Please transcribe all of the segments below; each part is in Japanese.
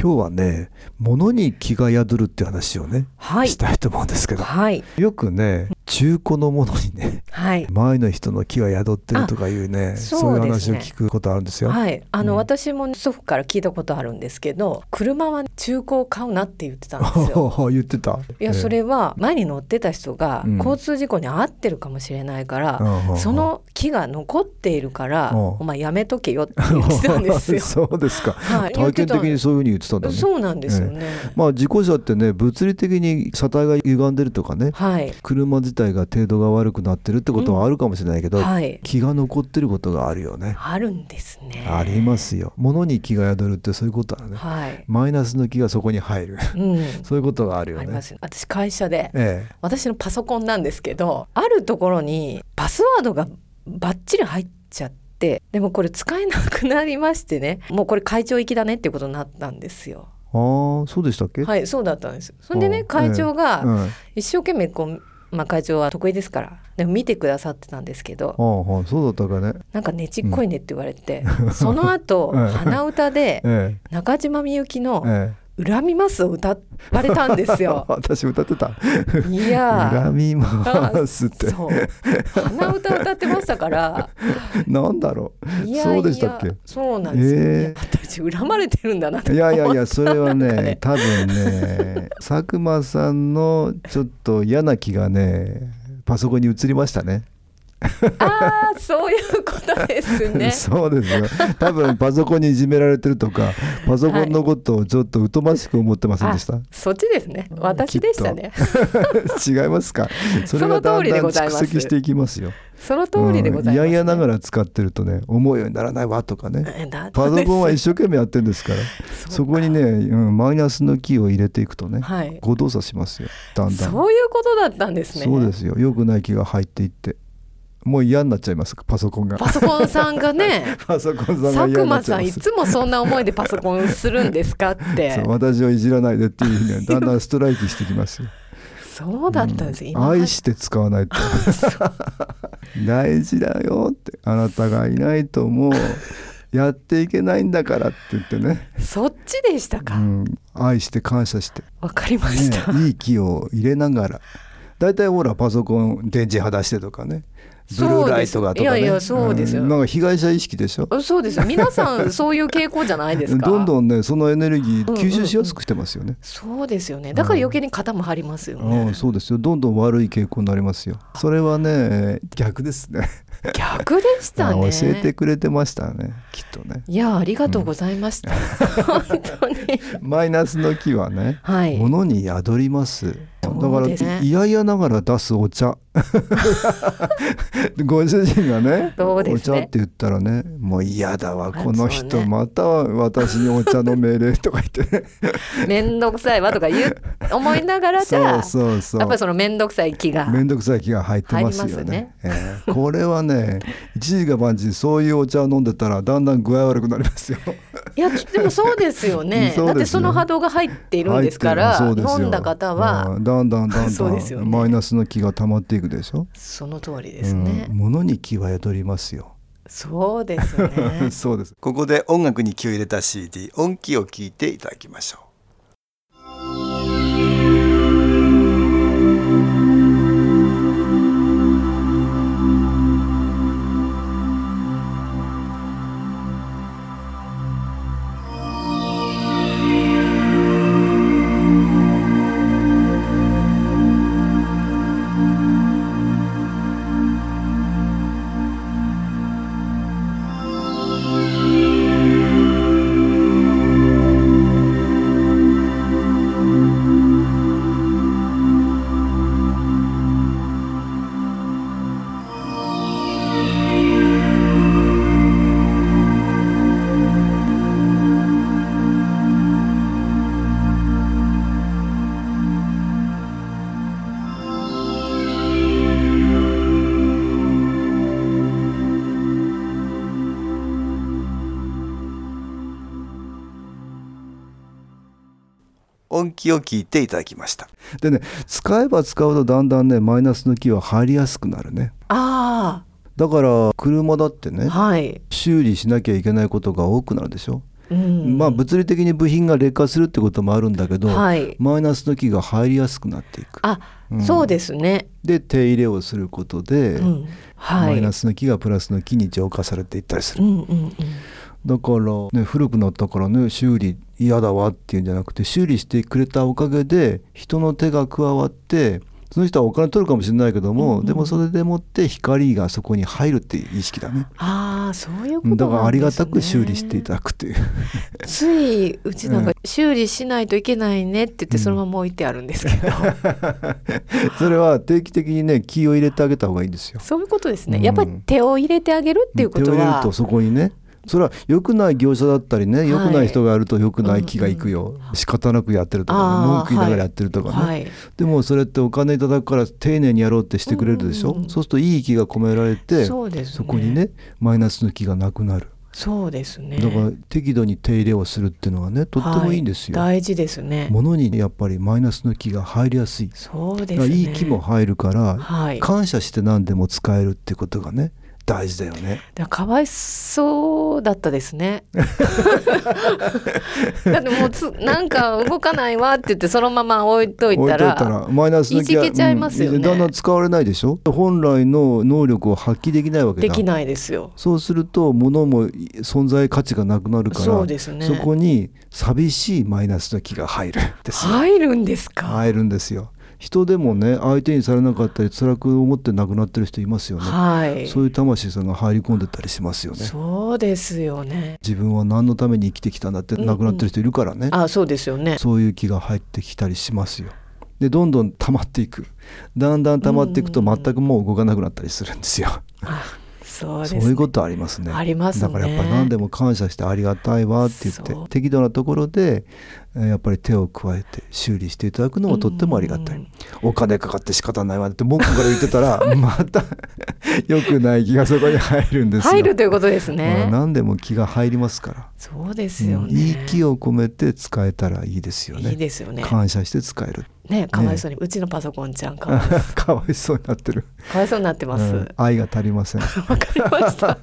今日はね物に気が宿るって話をね、はい、したいと思うんですけど、はい、よくね中古のものにね、はい、前の人の気が宿ってるとかいうねそういう話を聞くことあるんですよ。はい。あの、うん、私も祖父から聞いたことあるんですけど車は中古を買うなって言ってたんですよ。言ってた。いや、それは前に乗ってた人が交通事故に遭ってるかもしれないから、うん、その木が残っているから、お前やめとけよって言ってたんですよ。そうですか、はい、体験的にそういうふうに言ってたんだ。ね。そうなんですよね。えまあ事故車ってね物理的に車体が歪んでるとかね、はい、車自体が程度が悪くなってるってことはあるかもしれないけど、うんはい、気が残ってることがあるよね。あるんですね。ありますよ。物に気が宿るってそういうことだね。はい、マイナスの気がそこに入る、うん、そういうことがあるよね。私会社で、ええ、私のパソコンなんですけどあるところにパスワードがバッチリ入っちゃって。でもこれ使えなくなりましてねもうこれ会長行きだねっていうことになったんですよ。ああそうでしたっけ？はいそうだったんですそれでね会長が一生懸命こう、まあ、会長は得意ですから。でも見てくださってたんですけど。ああそうだったかね。なんかねちっこいねって言われて、うん、その後 鼻歌で中島みゆきの「恨みますを歌われたんですよ。私歌ってた。いや。恨みますって。鼻歌歌ってましたから。なんだろう。いやそうでしたっけ？そうなんですよ、えー、私恨まれてるんだないやいやいやそれはねね多分ね佐久間さんのちょっと嫌な気がねパソコンに移りましたね。ああそういうことですね。そうですよ。多分パソコンにいじめられてるとかパソコンのことをちょっと疎ましく思ってませんでした、はい、そっちですね。私でしたね。違いますか？それがだんだん蓄積していきますよ。その通りでございます、ね、いやいやながら使ってるとね思うようにならないわとかね。パソコンは一生懸命やってるんですから。そこにね、うん、マイナスのキーを入れていくとね、はい、こう動作しますよ。だんだん。そういうことだったんですね。そうですよ。良くない気が入っていってもう嫌になっちゃいますパソコンが。パソコンさんがね。パソコンさんが佐久間さんいつもそんな思いでパソコンするんですかって。私をいじらないでっていうふうにだんだんストライキしてきますよ。そうだったんです、うん、愛して使わないと。大事だよって。あなたがいないともうやっていけないんだからって言ってね。そっちでしたか、うん、愛して感謝して。わかりました、ね、いい気を入れながら。大体ほらパソコン電池離してとかねブルーライトがとか、ね、いやいやそうですよ、うん、なんか被害者意識でしょ？そうですよ。皆さんそういう傾向じゃないですか。どんどんねそのエネルギー吸収しやすくしてますよね、うんうんうん、そうですよね。だから余計に肩も張りますよね、うん、そうですよ。どんどん悪い傾向になりますよ。それはね逆ですね。逆でしたね。教えてくれてましたね。きっとね。いやありがとうございました、うん、本当に。マイナスの木はね、はい、物に宿りますだから嫌々ながら出すお茶。ご主人がね、ね、お茶って言ったらねもう嫌だわ。この人また私にお茶の命令とか言って。面倒くさいわとか言う思いながらじゃそうそうそう。やっぱりその面倒くさい気が。面倒くさい気が入ってますよね。ね、えー、これはね一時が万事そういうお茶を飲んでたらだんだん具合悪くなりますよいやでもそうですよね。だってその波動が入っているんですから飲んだ方は、うん、だんだんだんだん、ね、マイナスの気が溜まっていくでしょ？その通りですね、うん、物に気は宿りますよ。そうですね。そうです。ここで音楽に気を入れた CD 音気を聞いていただきましょう音気を聞いていただきました。でね使えば使うとだんだんねマイナスの気は入りやすくなるね。あ。だから車だってね、はい。修理しなきゃいけないことが多くなるでしょ、うん。まあ物理的に部品が劣化するってこともあるんだけど、はい。マイナスの気が入りやすくなっていく。あ、うん。そうですね、で手入れをすることで、うん、はい。マイナスの気がプラスの気に浄化されていったりする、うんうんうんだから、ね、古くなったからね修理嫌だわっていうんじゃなくて修理してくれたおかげで人の手が加わってその人はお金取るかもしれないけども、うん。うんでもそれでもって光がそこに入るっていう意識だね。ああそういうことね。だからありがたく修理していただくっていう。ついうちなんか修理しないといけないねって言ってそのまま置いてあるんですけど、それは定期的にね気を入れてあげた方がいいんですよ。そういうことですね、うん。やっぱり手を入れてあげるっていうことは手を入れるとそこにねそれは良くない業者だったりね良くない人がやると良くない気がいくよ、仕方なくやってるとかね文句言いながらやってるとかね、はい。でもそれってお金いただくから丁寧にやろうってしてくれるでしょ、うんうんうん。そうするといい気が込められてそね。そこにねマイナスの気がなくなる。そうですね。だから適度に手入れをするっていうのはねとってもいいんですよ、はい。大事ですね。物にやっぱりマイナスの気が入りやすい、そうですね。いい気も入るから、はい。感謝して何でも使えるってことがね大事だよね。だかわいそうだったですね。だってもうつなんか動かないわって言ってそのまま置いといたらといたらマイナスいじけちゃいますよね。うんだんだん使われないでしょ？本来の能力を発揮できないわけだ。できないですよ。そうすると物も存在価値がなくなるからそうですね。そこに寂しいマイナスの気が入る入るんですか、入るんですよ人でもね相手にされなかったり辛く思って亡くなってる人いますよね、はい。そういう魂さんが入り込んでたりしますよね。そうですよね。自分は何のために生きてきたんだって亡くなってる人いるからね、あそうですよね。そういう気が入ってきたりしますよ。でどんどん溜まっていく。だんだん溜まっていくと全くもう動かなくなったりするんですよ、あそうですそねういうことありますね。ありますね。だからやっぱり何でも感謝してありがたいわって言ってそう。適度なところでえーやっぱり手を加えて修理していただくのもとってもありがたい。お金かかって仕方ないわって文句から言ってたら また良くない気がそこに入るんですよ。入るということですまあね何でも気が入りますから。そうですよね、うんいい気を込めて使えたらいいですよね。いいですよね感謝して使える。ねかわいそうに、うちのパソコンちゃんかわ かわいそうになってる。かわいそうになってますわ、うん愛が足りません。かりました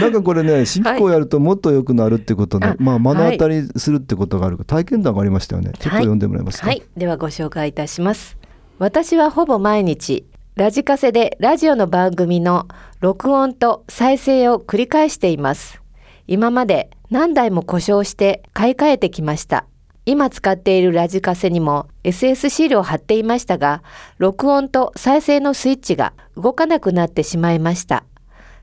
なんかこれね新機構やるともっと良くなるってことね、あまあ目の当たりするってことがある体験談がありましたよね。ちょっと読んでもらえますか、はい。ではご紹介いたします。私はほぼ毎日ラジカセでラジオの番組の録音と再生を繰り返しています。今まで何台も故障して買い替えてきました。今使っているラジカセにも SS シールを貼っていましたが録音と再生のスイッチが動かなくなってしまいました。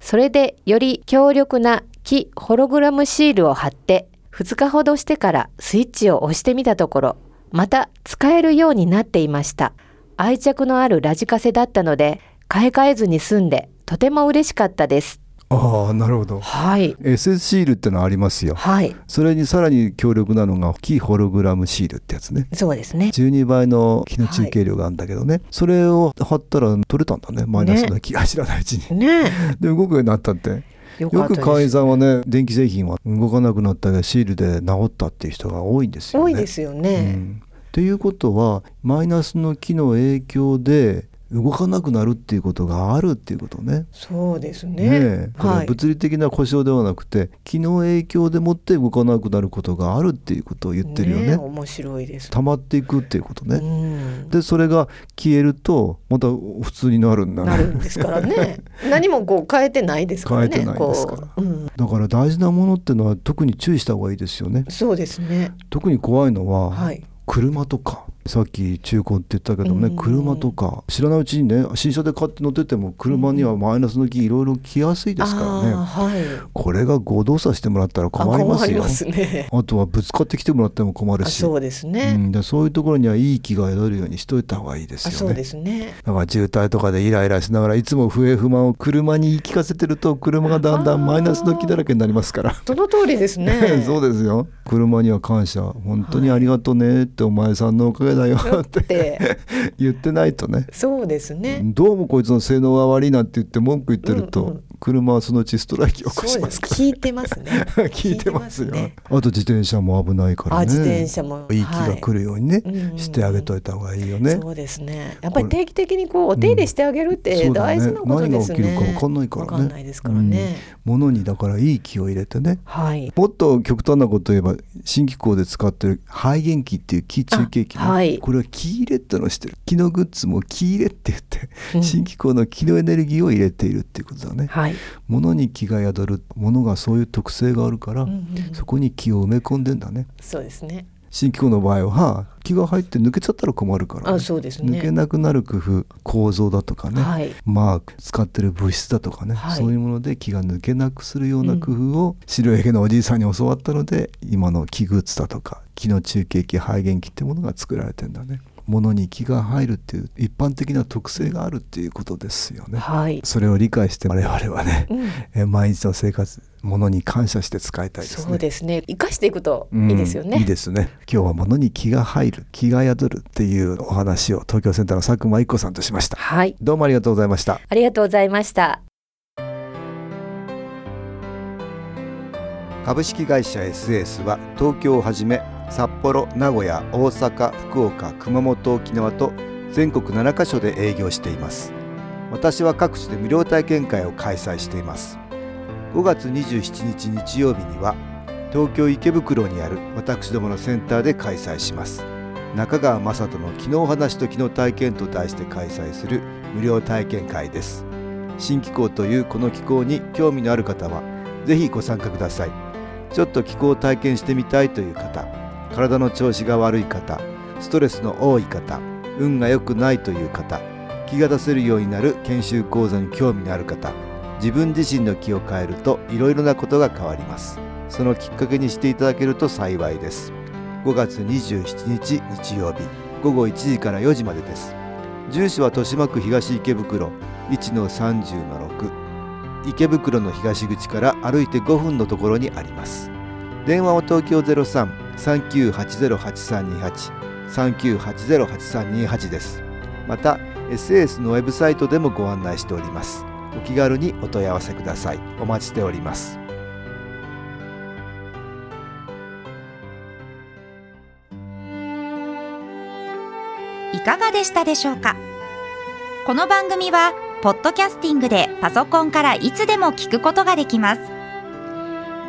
それでより強力な木ホログラムシールを貼って2日ほどしてからスイッチを押してみたところまた使えるようになっていました。愛着のあるラジカセだったので買い替えずに済んでとても嬉しかったです。ああなるほど。はい。SS シールってのありますよ。はい。それにさらに強力なのがキーホログラムシールってやつね。そうですね。12倍の気の中継量があるんだけどね、それを貼ったら取れたんだね。マイナスな気が知らないうちに、ねで動くようになったって。えよく会員さんはね電気製品は動かなくなったがシールで治ったっていう人が多いんですよね。多いですようね、ん。っていうことはマイナスの気の影響で動かなくなるっていうことがあるっていうことね。そうですね。ねえ。これははい物理的な故障ではなくて気の影響でもって動かなくなることがあるっていうことを言ってるよね。え面白いです。溜まっていくっていうことね。うん。でそれが消えるとまた普通になるんだなね。るんですからね。何もこう変えてないですからね。変えてないですから。こう、うん、だから大事なものってのは特に注意した方がいいですよね。そうですね。特に怖いのは、はい。車とかさっき中古って言ったけどね、うん車とか知らないうちにね新車で買って乗ってても車にはマイナスの気いろいろ来やすいですからね、はい。これが誤動作してもらったら困りますよ。ね。あとはぶつかってきてもらっても困るし。あそうですうね、ん、でそういうところにはいい気が宿るようにしといた方がいいですよね。あそうですね。だから渋滞とかでイライラしながらいつも不平不満を車に言い聞かせてると車がだんだんマイナスの気だらけになりますから。その通りですね。そうですよ。車には感謝。本当にありがとうねって、お前さんのおかげだよっって。て 言ってないとね。そうですね、どうもこいつの性能が悪いなって言って文句言ってると、車はそのうちストライキ起こしますから、聞いてますね。聞いてますよ、ね、あと自転車も危ないからね。自転車も。いい気が来るようにね、はい、してあげといた方がいいよね、そうですね。やっぱり定期的にこうお手入れしてあげるって大事なことですね,、ね何が起きるか分かんないからね。ないですからね、うん、物にだからいい気を入れてね、はい、もっと極端なこと言えば新機構で使ってる肺元気っていう気中継機、ね、はい、これは気入れってのをしてる。気のグッズも気入れって言って、うん、新機構の気のエネルギーを入れているっていうことだね、はい、物に気が宿る物がそういう特性があるから、うんうん、そこに気を埋め込んでんだね。そうですね。新機構の場合は気が入って抜けちゃったら困るから、ね、あそうですね、抜けなくなる工夫構造だとかね、はい、まあ使ってる物質だとかね、はい、そういうもので気が抜けなくするような工夫を、白い毛のおじいさんに教わったので今の気グッズだとか気の中継機肺元気ってものが作られてんだね。物に気が入るっていう一般的な特性があるっていうことですよね。はい、それを理解して我々はね、うん、毎日の生活物に感謝して使いたいですね。そうですね。生かしていくといいですよね。うん、いいですね。今日は物に気が入る、気が宿るっていうお話を東京センターの佐久間一子さんとしました。はい。どうもありがとうございました。ありがとうございました。株式会社 SS は東京をはじめ札幌、名古屋、大阪、福岡、熊本、沖縄と全国7カ所で営業しています。私は各地で無料体験会を開催しています。5月27日日曜日には東京池袋にある私どものセンターで開催します中川雅人の昨日話と昨日体験と題して開催する無料体験会です新気候というこの気候に興味のある方はぜひご参加くださいちょっと気候を体験してみたいという方体の調子が悪い方ストレスの多い方運が良くないという方気が出せるようになる研修講座に興味のある方自分自身の気を変えるといろいろなことが変わります。そのきっかけにしていただけると幸いです。5月27日日曜日午後1時から4時までです。住所は豊島区東池袋1-30-6池袋の東口から歩いて5分のところにあります。電話は東京03-3980-8328 3980-8328です。また SS のウェブサイトでもご案内しております。お気軽にお問い合わせください。お待ちしております。いかがでしたでしょうか？この番組はポッドキャスティングでパソコンからいつでも聞くことができます。